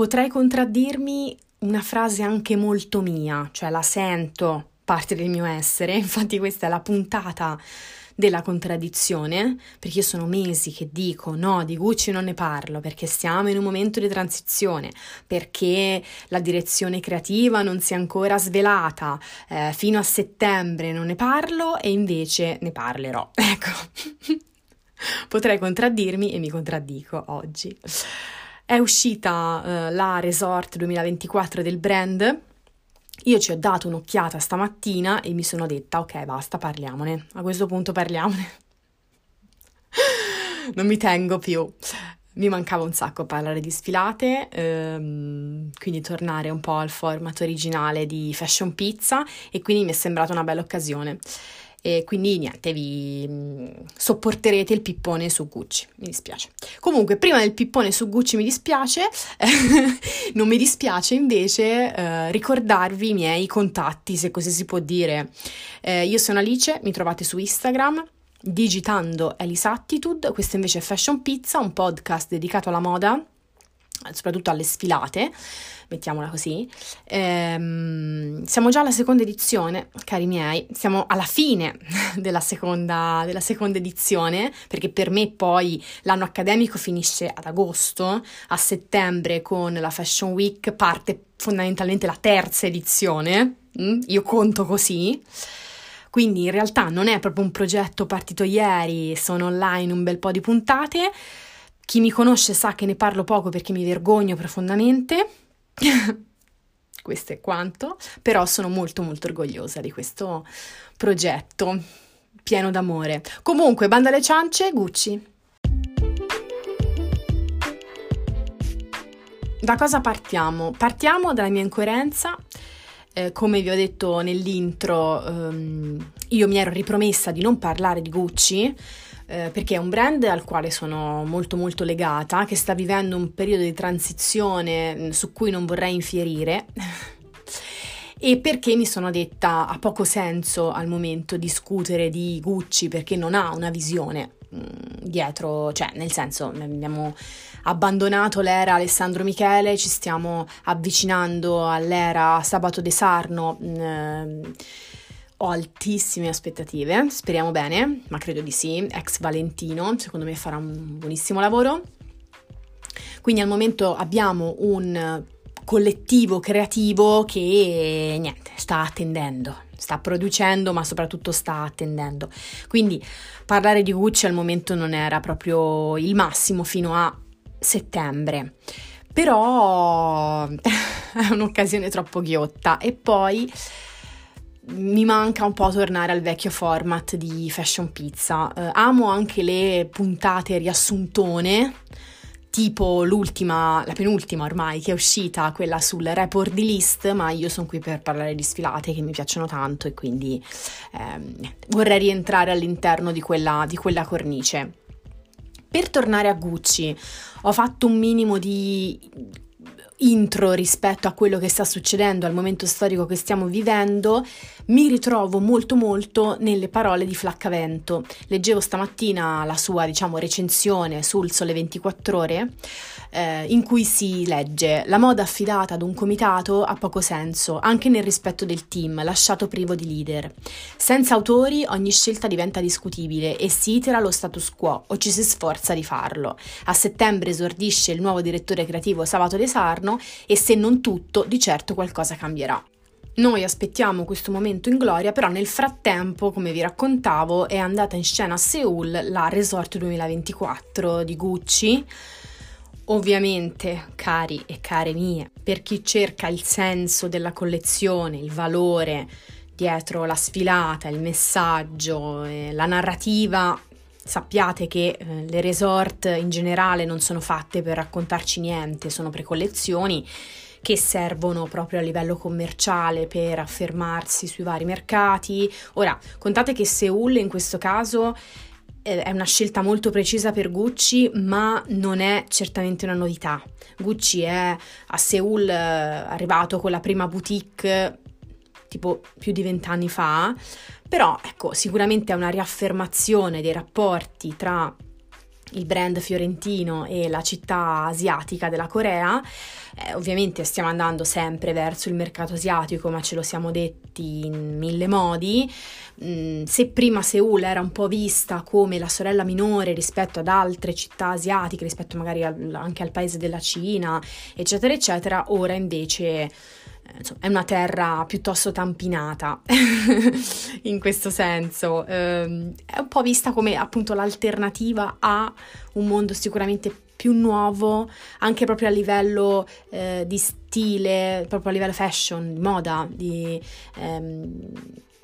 potrei contraddirmi una frase anche molto mia, cioè la sento parte del mio essere, infatti questa è la puntata della contraddizione, perché io sono mesi che dico no, di Gucci non ne parlo, perché stiamo in un momento di transizione, perché la direzione creativa non si è ancora svelata, eh, fino a settembre non ne parlo e invece ne parlerò. Ecco, potrei contraddirmi e mi contraddico oggi. È uscita eh, la Resort 2024 del brand. Io ci ho dato un'occhiata stamattina e mi sono detta, ok, basta, parliamone. A questo punto parliamone. non mi tengo più. Mi mancava un sacco parlare di sfilate, ehm, quindi tornare un po' al format originale di Fashion Pizza e quindi mi è sembrata una bella occasione. E quindi niente, vi mm, sopporterete il pippone su Gucci, mi dispiace. Comunque, prima del pippone su Gucci mi dispiace, non mi dispiace invece eh, ricordarvi i miei contatti, se così si può dire. Eh, io sono Alice, mi trovate su Instagram digitando Elisatitude, questo invece è Fashion Pizza, un podcast dedicato alla moda soprattutto alle sfilate, mettiamola così. Ehm, siamo già alla seconda edizione, cari miei, siamo alla fine della seconda, della seconda edizione, perché per me poi l'anno accademico finisce ad agosto, a settembre con la Fashion Week parte fondamentalmente la terza edizione, mm? io conto così. Quindi in realtà non è proprio un progetto partito ieri, sono online un bel po' di puntate chi mi conosce sa che ne parlo poco perché mi vergogno profondamente. questo è quanto, però sono molto molto orgogliosa di questo progetto pieno d'amore. Comunque, banda alle ciance, Gucci. Da cosa partiamo? Partiamo dalla mia incoerenza. Eh, come vi ho detto nell'intro, ehm, io mi ero ripromessa di non parlare di Gucci eh, perché è un brand al quale sono molto molto legata, che sta vivendo un periodo di transizione mm, su cui non vorrei infierire. e perché mi sono detta ha poco senso al momento discutere di Gucci perché non ha una visione mm, dietro, cioè nel senso abbiamo abbandonato l'era Alessandro Michele, ci stiamo avvicinando all'era Sabato De Sarno. Mh, mm, ho altissime aspettative, speriamo bene, ma credo di sì. Ex Valentino, secondo me farà un buonissimo lavoro. Quindi al momento abbiamo un collettivo creativo che niente, sta attendendo, sta producendo, ma soprattutto sta attendendo. Quindi parlare di Gucci al momento non era proprio il massimo fino a settembre. Però è un'occasione troppo ghiotta e poi mi manca un po' tornare al vecchio format di Fashion Pizza. Eh, amo anche le puntate riassuntone, tipo l'ultima, la penultima ormai che è uscita, quella sul report di list, ma io sono qui per parlare di sfilate che mi piacciono tanto e quindi ehm, vorrei rientrare all'interno di quella, di quella cornice. Per tornare a Gucci, ho fatto un minimo di intro rispetto a quello che sta succedendo al momento storico che stiamo vivendo, mi ritrovo molto molto nelle parole di Flaccavento. Leggevo stamattina la sua, diciamo, recensione sul Sole 24 Ore eh, in cui si legge la moda affidata ad un comitato ha poco senso, anche nel rispetto del team, lasciato privo di leader. Senza autori ogni scelta diventa discutibile e si itera lo status quo o ci si sforza di farlo. A settembre esordisce il nuovo direttore creativo Sabato De Sarno e se non tutto, di certo qualcosa cambierà. Noi aspettiamo questo momento in gloria, però nel frattempo, come vi raccontavo, è andata in scena a Seoul la Resort 2024 di Gucci. Ovviamente, cari e care mie, per chi cerca il senso della collezione, il valore dietro la sfilata, il messaggio, la narrativa, sappiate che eh, le resort in generale non sono fatte per raccontarci niente, sono precollezioni che servono proprio a livello commerciale per affermarsi sui vari mercati. Ora, contate che Seoul in questo caso eh, è una scelta molto precisa per Gucci, ma non è certamente una novità. Gucci è a Seoul eh, arrivato con la prima boutique tipo più di vent'anni fa, però ecco, sicuramente è una riaffermazione dei rapporti tra il brand fiorentino e la città asiatica della Corea. Eh, ovviamente stiamo andando sempre verso il mercato asiatico, ma ce lo siamo detti in mille modi. Mm, se prima Seoul era un po' vista come la sorella minore rispetto ad altre città asiatiche, rispetto magari al, anche al paese della Cina, eccetera, eccetera, ora invece insomma, è una terra piuttosto tampinata in questo senso, eh, è un po' vista come appunto l'alternativa a un mondo sicuramente più nuovo, anche proprio a livello eh, di stile, proprio a livello fashion, moda, di ehm,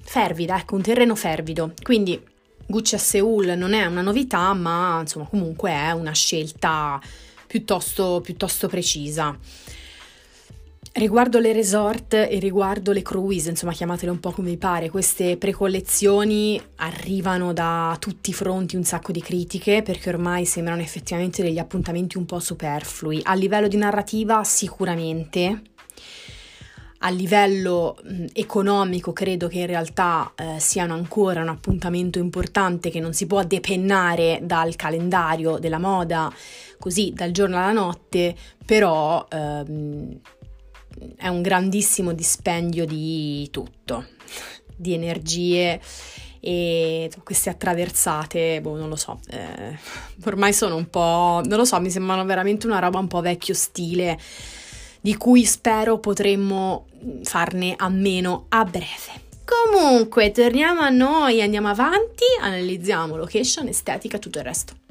fervida, ecco, un terreno fervido. Quindi Gucci a Seoul non è una novità, ma insomma comunque è una scelta piuttosto, piuttosto precisa. Riguardo le resort e riguardo le cruise, insomma chiamatele un po' come vi pare, queste precollezioni arrivano da tutti i fronti un sacco di critiche perché ormai sembrano effettivamente degli appuntamenti un po' superflui. A livello di narrativa sicuramente, a livello economico credo che in realtà eh, siano ancora un appuntamento importante che non si può depennare dal calendario della moda così dal giorno alla notte, però... Ehm, è un grandissimo dispendio di tutto, di energie e queste attraversate, boh, non lo so, eh, ormai sono un po', non lo so, mi sembrano veramente una roba un po' vecchio stile di cui spero potremmo farne a meno a breve. Comunque, torniamo a noi, andiamo avanti, analizziamo location, estetica, tutto il resto.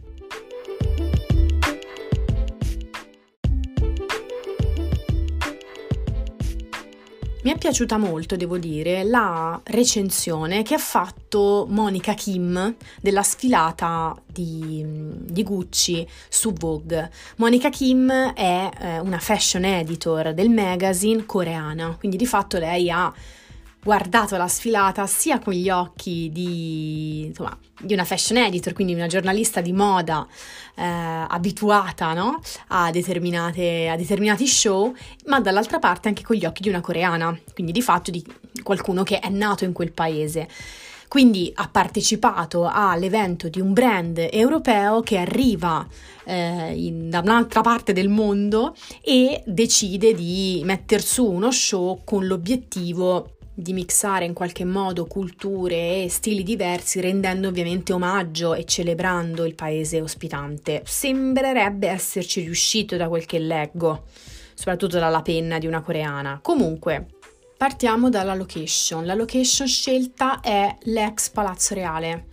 Piaciuta molto, devo dire, la recensione che ha fatto Monica Kim della sfilata di, di Gucci su Vogue. Monica Kim è eh, una fashion editor del magazine coreana, quindi di fatto lei ha guardato la sfilata sia con gli occhi di, insomma, di una fashion editor, quindi una giornalista di moda eh, abituata no? a, a determinati show, ma dall'altra parte anche con gli occhi di una coreana, quindi di fatto di qualcuno che è nato in quel paese. Quindi ha partecipato all'evento di un brand europeo che arriva eh, in, da un'altra parte del mondo e decide di mettere su uno show con l'obiettivo di mixare in qualche modo culture e stili diversi, rendendo ovviamente omaggio e celebrando il paese ospitante. Sembrerebbe esserci riuscito da quel che leggo, soprattutto dalla penna di una coreana. Comunque, partiamo dalla location. La location scelta è l'ex Palazzo Reale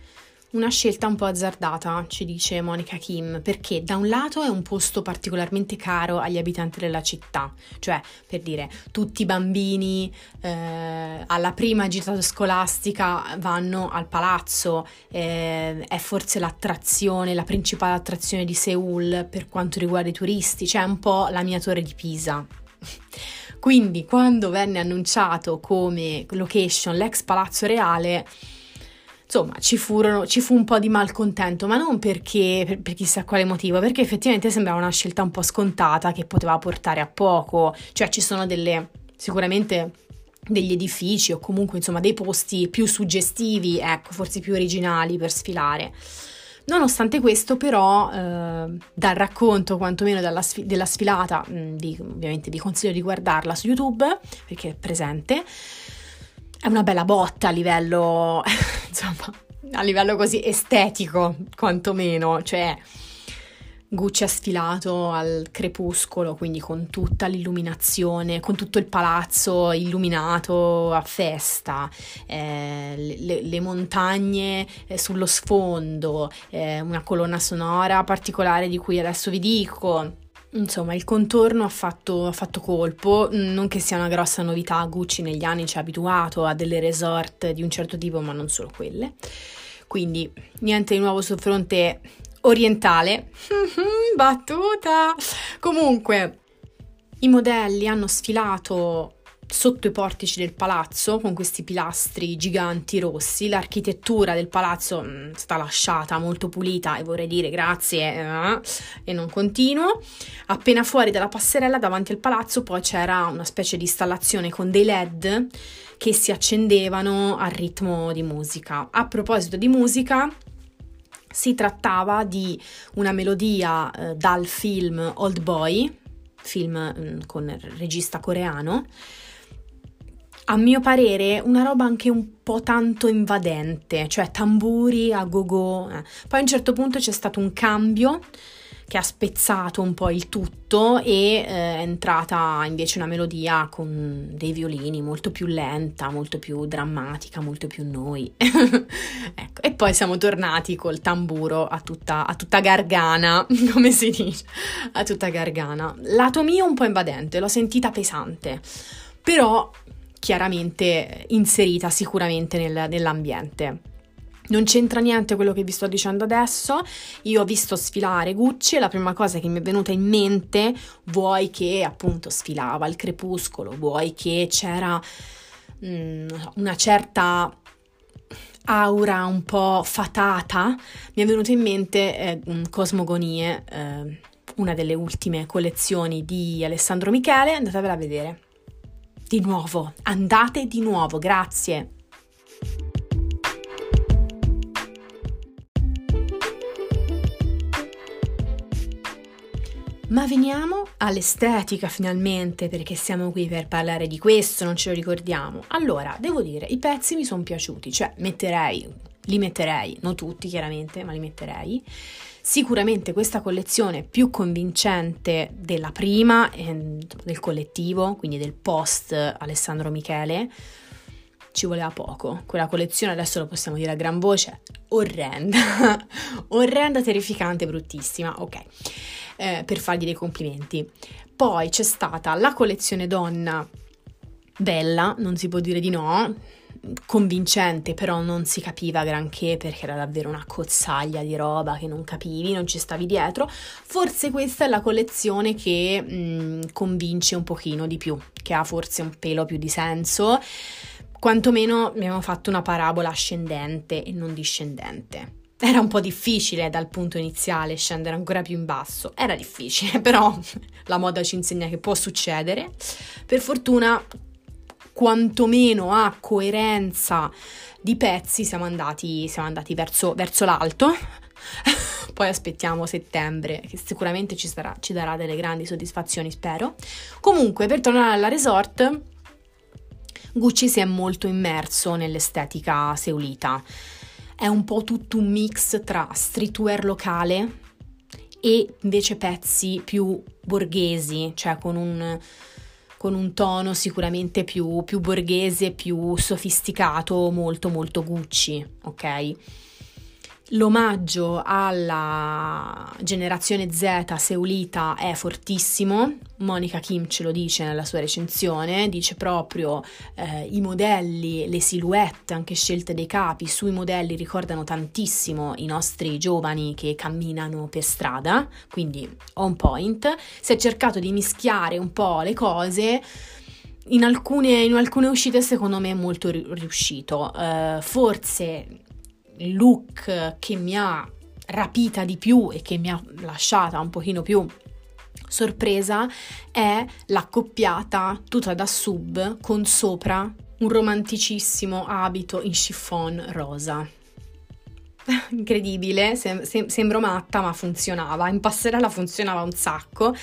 una scelta un po' azzardata, ci dice Monica Kim, perché da un lato è un posto particolarmente caro agli abitanti della città, cioè per dire tutti i bambini eh, alla prima gita scolastica vanno al palazzo, eh, è forse l'attrazione, la principale attrazione di Seoul per quanto riguarda i turisti, cioè un po' la mia torre di Pisa. Quindi quando venne annunciato come location l'ex Palazzo Reale, insomma ci, furono, ci fu un po' di malcontento, ma non perché per, per, chissà quale motivo, perché effettivamente sembrava una scelta un po' scontata che poteva portare a poco, cioè ci sono delle sicuramente degli edifici o comunque insomma dei posti più suggestivi, ecco, forse più originali per sfilare. Nonostante questo, però, eh, dal racconto, quantomeno sfi- della sfilata, mh, vi, ovviamente vi consiglio di guardarla su YouTube perché è presente è una bella botta a livello, insomma, a livello così estetico, quantomeno, cioè Gucci ha sfilato al crepuscolo, quindi con tutta l'illuminazione, con tutto il palazzo illuminato a festa, eh, le, le, montagne eh, sullo sfondo, eh, una colonna sonora particolare di cui adesso vi dico. Insomma, il contorno ha fatto, ha fatto, colpo, non che sia una grossa novità, Gucci negli anni ci ha abituato a delle resort di un certo tipo, ma non solo quelle. Quindi niente di nuovo sul fronte orientale. Battuta! Comunque, i modelli hanno sfilato sotto i portici del palazzo con questi pilastri giganti rossi. L'architettura del palazzo mh, mm, sta lasciata molto pulita e vorrei dire grazie eh, e non continuo. Appena fuori dalla passerella davanti al palazzo poi c'era una specie di installazione con dei led che si accendevano al ritmo di musica. A proposito di musica, Si trattava di una melodia eh, dal film Old Boy, film mh, mm, con regista coreano, a mio parere una roba anche un po' tanto invadente, cioè tamburi a go-go. Eh. Poi a un certo punto c'è stato un cambio che ha spezzato un po' il tutto e eh, è entrata invece una melodia con dei violini molto più lenta, molto più drammatica, molto più noi. ecco. E poi siamo tornati col tamburo a tutta, a tutta gargana, come si dice, a tutta gargana. Lato mio un po' invadente, l'ho sentita pesante, però chiaramente inserita sicuramente nel, nell'ambiente. Non c'entra niente quello che vi sto dicendo adesso. Io ho visto sfilare Gucci e la prima cosa che mi è venuta in mente, vuoi che appunto sfilava il crepuscolo, vuoi che c'era mm, una certa aura un po' fatata, mi è venuta in mente eh, Cosmogonie, eh, una delle ultime collezioni di Alessandro Michele, andatevela a vedere. Di nuovo, andate di nuovo, grazie. Ma veniamo all'estetica finalmente, perché siamo qui per parlare di questo, non ce lo ricordiamo. Allora, devo dire, i pezzi mi sono piaciuti, cioè metterei, li metterei, non tutti chiaramente, ma li metterei. Sicuramente questa collezione più convincente della prima, eh, del collettivo, quindi del post Alessandro Michele, ci voleva poco. Quella collezione, adesso lo possiamo dire a gran voce, orrenda, orrenda, terrificante, bruttissima, ok eh, per fargli dei complimenti. Poi c'è stata la collezione donna bella, non si può dire di no, convincente, però non si capiva granché perché era davvero una cozzaglia di roba che non capivi, non ci stavi dietro. Forse questa è la collezione che mh, mm, convince un pochino di più, che ha forse un pelo più di senso. Quantomeno abbiamo fatto una parabola ascendente e non discendente. Era un po' difficile dal punto iniziale scendere ancora più in basso, era difficile, però la moda ci insegna che può succedere. Per fortuna, quantomeno a coerenza di pezzi, siamo andati, siamo andati verso, verso l'alto. Poi aspettiamo settembre, che sicuramente ci, sarà, ci darà delle grandi soddisfazioni, spero. Comunque, per tornare alla resort, Gucci si è molto immerso nell'estetica seulita è un po' tutto un mix tra streetwear locale e invece pezzi più borghesi, cioè con un, con un tono sicuramente più, più borghese, più sofisticato, molto molto Gucci, ok? L'omaggio alla generazione Z seulita è fortissimo, Monica Kim ce lo dice nella sua recensione, dice proprio eh, i modelli, le silhouette, anche scelte dei capi sui modelli ricordano tantissimo i nostri giovani che camminano per strada, quindi on point. Si è cercato di mischiare un po' le cose. In alcune, in alcune uscite secondo me è molto riuscito. Uh, forse look che mi ha rapita di più e che mi ha lasciata un pochino più sorpresa è l'accoppiata tutta da sub con sopra un romanticissimo abito in chiffon rosa. Incredibile, sem- sem- sembro matta ma funzionava, in passerella funzionava un sacco.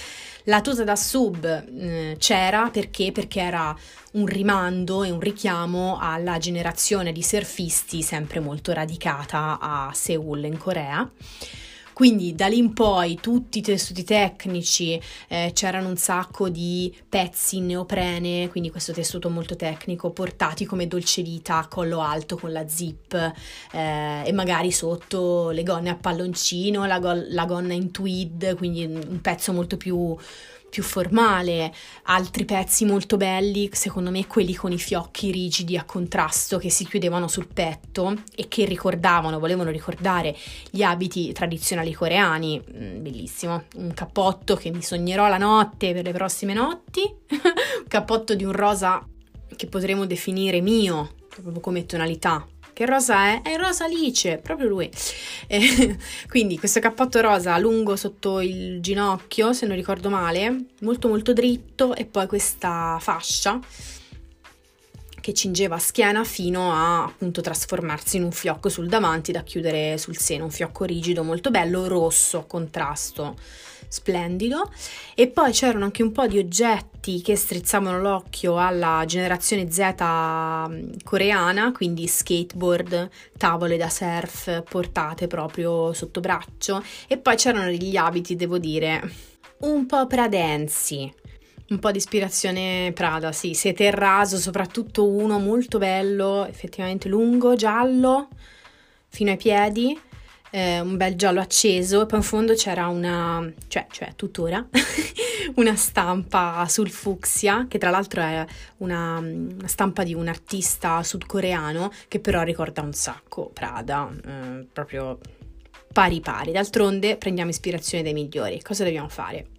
La tuta da sub eh, c'era perché? Perché era un rimando e un richiamo alla generazione di surfisti sempre molto radicata a Seoul in Corea quindi da lì in poi tutti i tessuti tecnici, eh, c'erano un sacco di pezzi in neoprene, quindi questo tessuto molto tecnico, portati come dolce vita a collo alto con la zip eh, e magari sotto le gonne a palloncino, la, go- la gonna in tweed, quindi un pezzo molto più più formale, altri pezzi molto belli, secondo me quelli con i fiocchi rigidi a contrasto che si chiudevano sul petto e che ricordavano, volevano ricordare gli abiti tradizionali coreani, mm, bellissimo, un cappotto che mi sognerò la notte per le prossime notti, un cappotto di un rosa che potremmo definire mio, proprio come tonalità, che rosa è? È rosa alice, proprio lui. Eh, quindi questo cappotto rosa lungo sotto il ginocchio, se non ricordo male, molto molto dritto e poi questa fascia che cingeva schiena fino a appunto trasformarsi in un fiocco sul davanti da chiudere sul seno, un fiocco rigido molto bello, rosso, contrasto splendido e poi c'erano anche un po' di oggetti che strizzavano l'occhio alla generazione Z mm, coreana, quindi skateboard, tavole da surf portate proprio sotto braccio e poi c'erano degli abiti, devo dire, un po' pradensi. Un po' di ispirazione Prada, sì, sete raso, soprattutto uno molto bello, effettivamente lungo, giallo, fino ai piedi, eh, un bel giallo acceso e poi in fondo c'era una, cioè, cioè tuttora, una stampa sul fucsia, che tra l'altro è una, una, stampa di un artista sudcoreano che però ricorda un sacco Prada, eh, proprio pari pari. D'altronde prendiamo ispirazione dai migliori, cosa dobbiamo fare?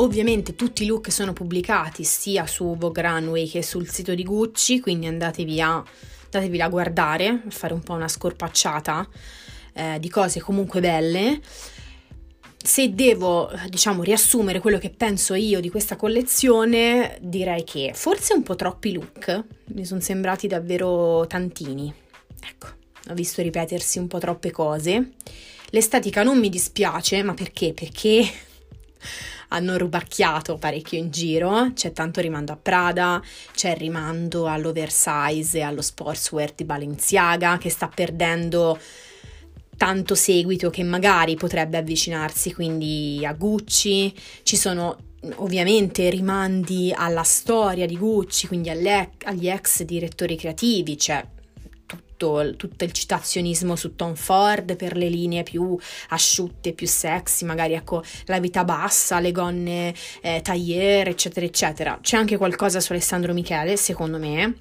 Ovviamente tutti i look sono pubblicati sia su Vogue Runway che sul sito di Gucci, quindi andatevi a, andatevi a guardare, a fare un po' una scorpacciata eh, di cose comunque belle. Se devo, diciamo, riassumere quello che penso io di questa collezione, direi che forse un po' troppi look, mi sono sembrati davvero tantini. Ecco, ho visto ripetersi un po' troppe cose. L'estetica non mi dispiace, ma perché? Perché hanno rubacchiato parecchio in giro, c'è tanto rimando a Prada, c'è il rimando all'oversize e allo sportswear di Balenciaga che sta perdendo tanto seguito che magari potrebbe avvicinarsi quindi a Gucci, ci sono ovviamente rimandi alla storia di Gucci, quindi agli ex direttori creativi, c'è tutto, tutto, il citazionismo su Tom Ford per le linee più asciutte, più sexy, magari ecco la vita bassa, le gonne eh, tagliere, eccetera, eccetera. C'è anche qualcosa su Alessandro Michele, secondo me,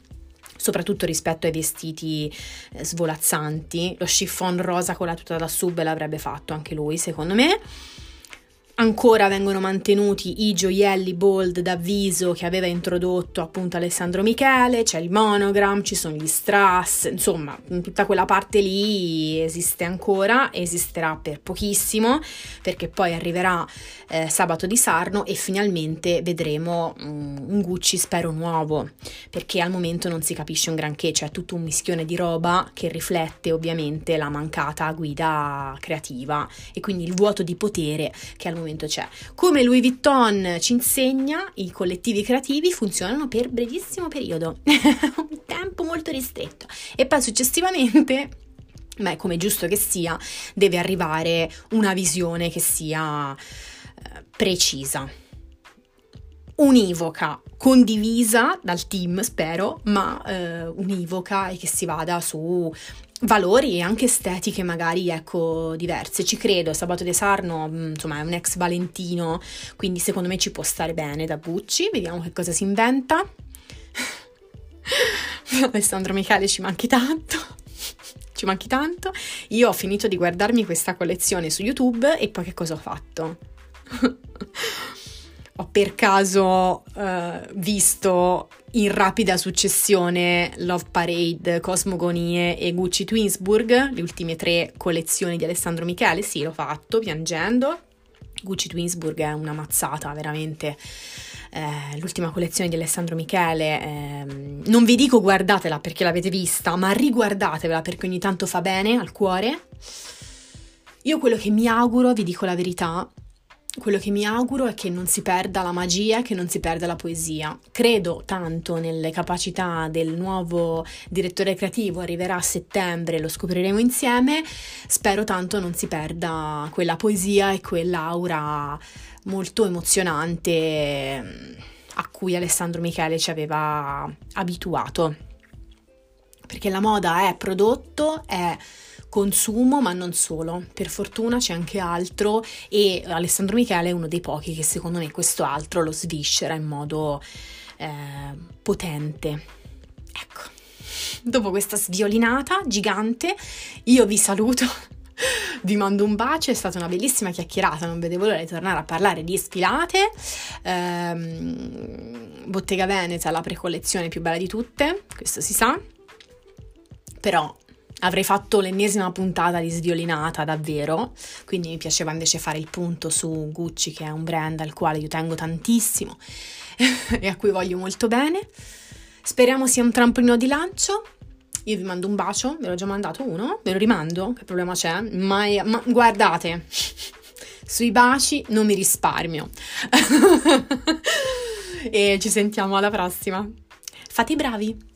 soprattutto rispetto ai vestiti eh, svolazzanti. Lo chiffon rosa con la tuta da sub l'avrebbe fatto anche lui, secondo me. Ancora vengono mantenuti i gioielli bold d'avviso che aveva introdotto appunto Alessandro Michele, c'è il monogram, ci sono gli strass, insomma tutta quella parte lì esiste ancora, esisterà per pochissimo perché poi arriverà eh, sabato di Sarno e finalmente vedremo um, un Gucci spero nuovo perché al momento non si capisce un granché, c'è tutto un mischione di roba che riflette ovviamente la mancata guida creativa e quindi il vuoto di potere che al momento momento c'è. Come Louis Vuitton ci insegna, i collettivi creativi funzionano per brevissimo periodo, un tempo molto ristretto. E poi successivamente Beh, come giusto che sia, deve arrivare una visione che sia eh, precisa, univoca, condivisa dal team, spero, ma eh, univoca e che si vada su valori e anche estetiche magari ecco diverse. Ci credo Sabato De Sarno mm, insomma è un ex Valentino quindi secondo me ci può stare bene da Gucci vediamo che cosa si inventa. Alessandro Michele ci manchi tanto. Ci manchi tanto. Io ho finito di guardarmi questa collezione su YouTube e poi che cosa ho fatto ho per caso uh, visto in rapida successione Love Parade, Cosmogonie e Gucci Twinsburg, le ultime tre collezioni di Alessandro Michele, sì, l'ho fatto piangendo. Gucci Twinsburg è una mazzata, veramente. Eh, l'ultima collezione di Alessandro Michele. Eh, non vi dico guardatela perché l'avete vista, ma riguardatevela perché ogni tanto fa bene al cuore. Io quello che mi auguro, vi dico la verità, quello che mi auguro è che non si perda la magia, che non si perda la poesia. Credo tanto nelle capacità del nuovo direttore creativo, arriverà a settembre, lo scopriremo insieme. Spero tanto non si perda quella poesia e quell'aura molto emozionante mm, a cui Alessandro Michele ci aveva abituato. Perché la moda è prodotto, è consumo, ma non solo. Per fortuna c'è anche altro e Alessandro Michele è uno dei pochi che secondo me questo altro lo sviscera in modo eh, potente. Ecco. Dopo questa sviolinata gigante, io vi saluto. Vi mando un bacio, è stata una bellissima chiacchierata, non vedevo l'ora di tornare a parlare di sfilate. Ehm, Bottega Veneta, la precollezione più bella di tutte, questo si sa. Però avrei fatto l'ennesima puntata di sviolinata davvero, quindi mi piaceva invece fare il punto su Gucci che è un brand al quale io tengo tantissimo e a cui voglio molto bene. Speriamo sia un trampolino di lancio. Io vi mando un bacio, ve l'ho già mandato uno, ve lo rimando, che problema c'è? Mai, ma guardate, sui baci non mi risparmio. e ci sentiamo alla prossima. Fate i bravi!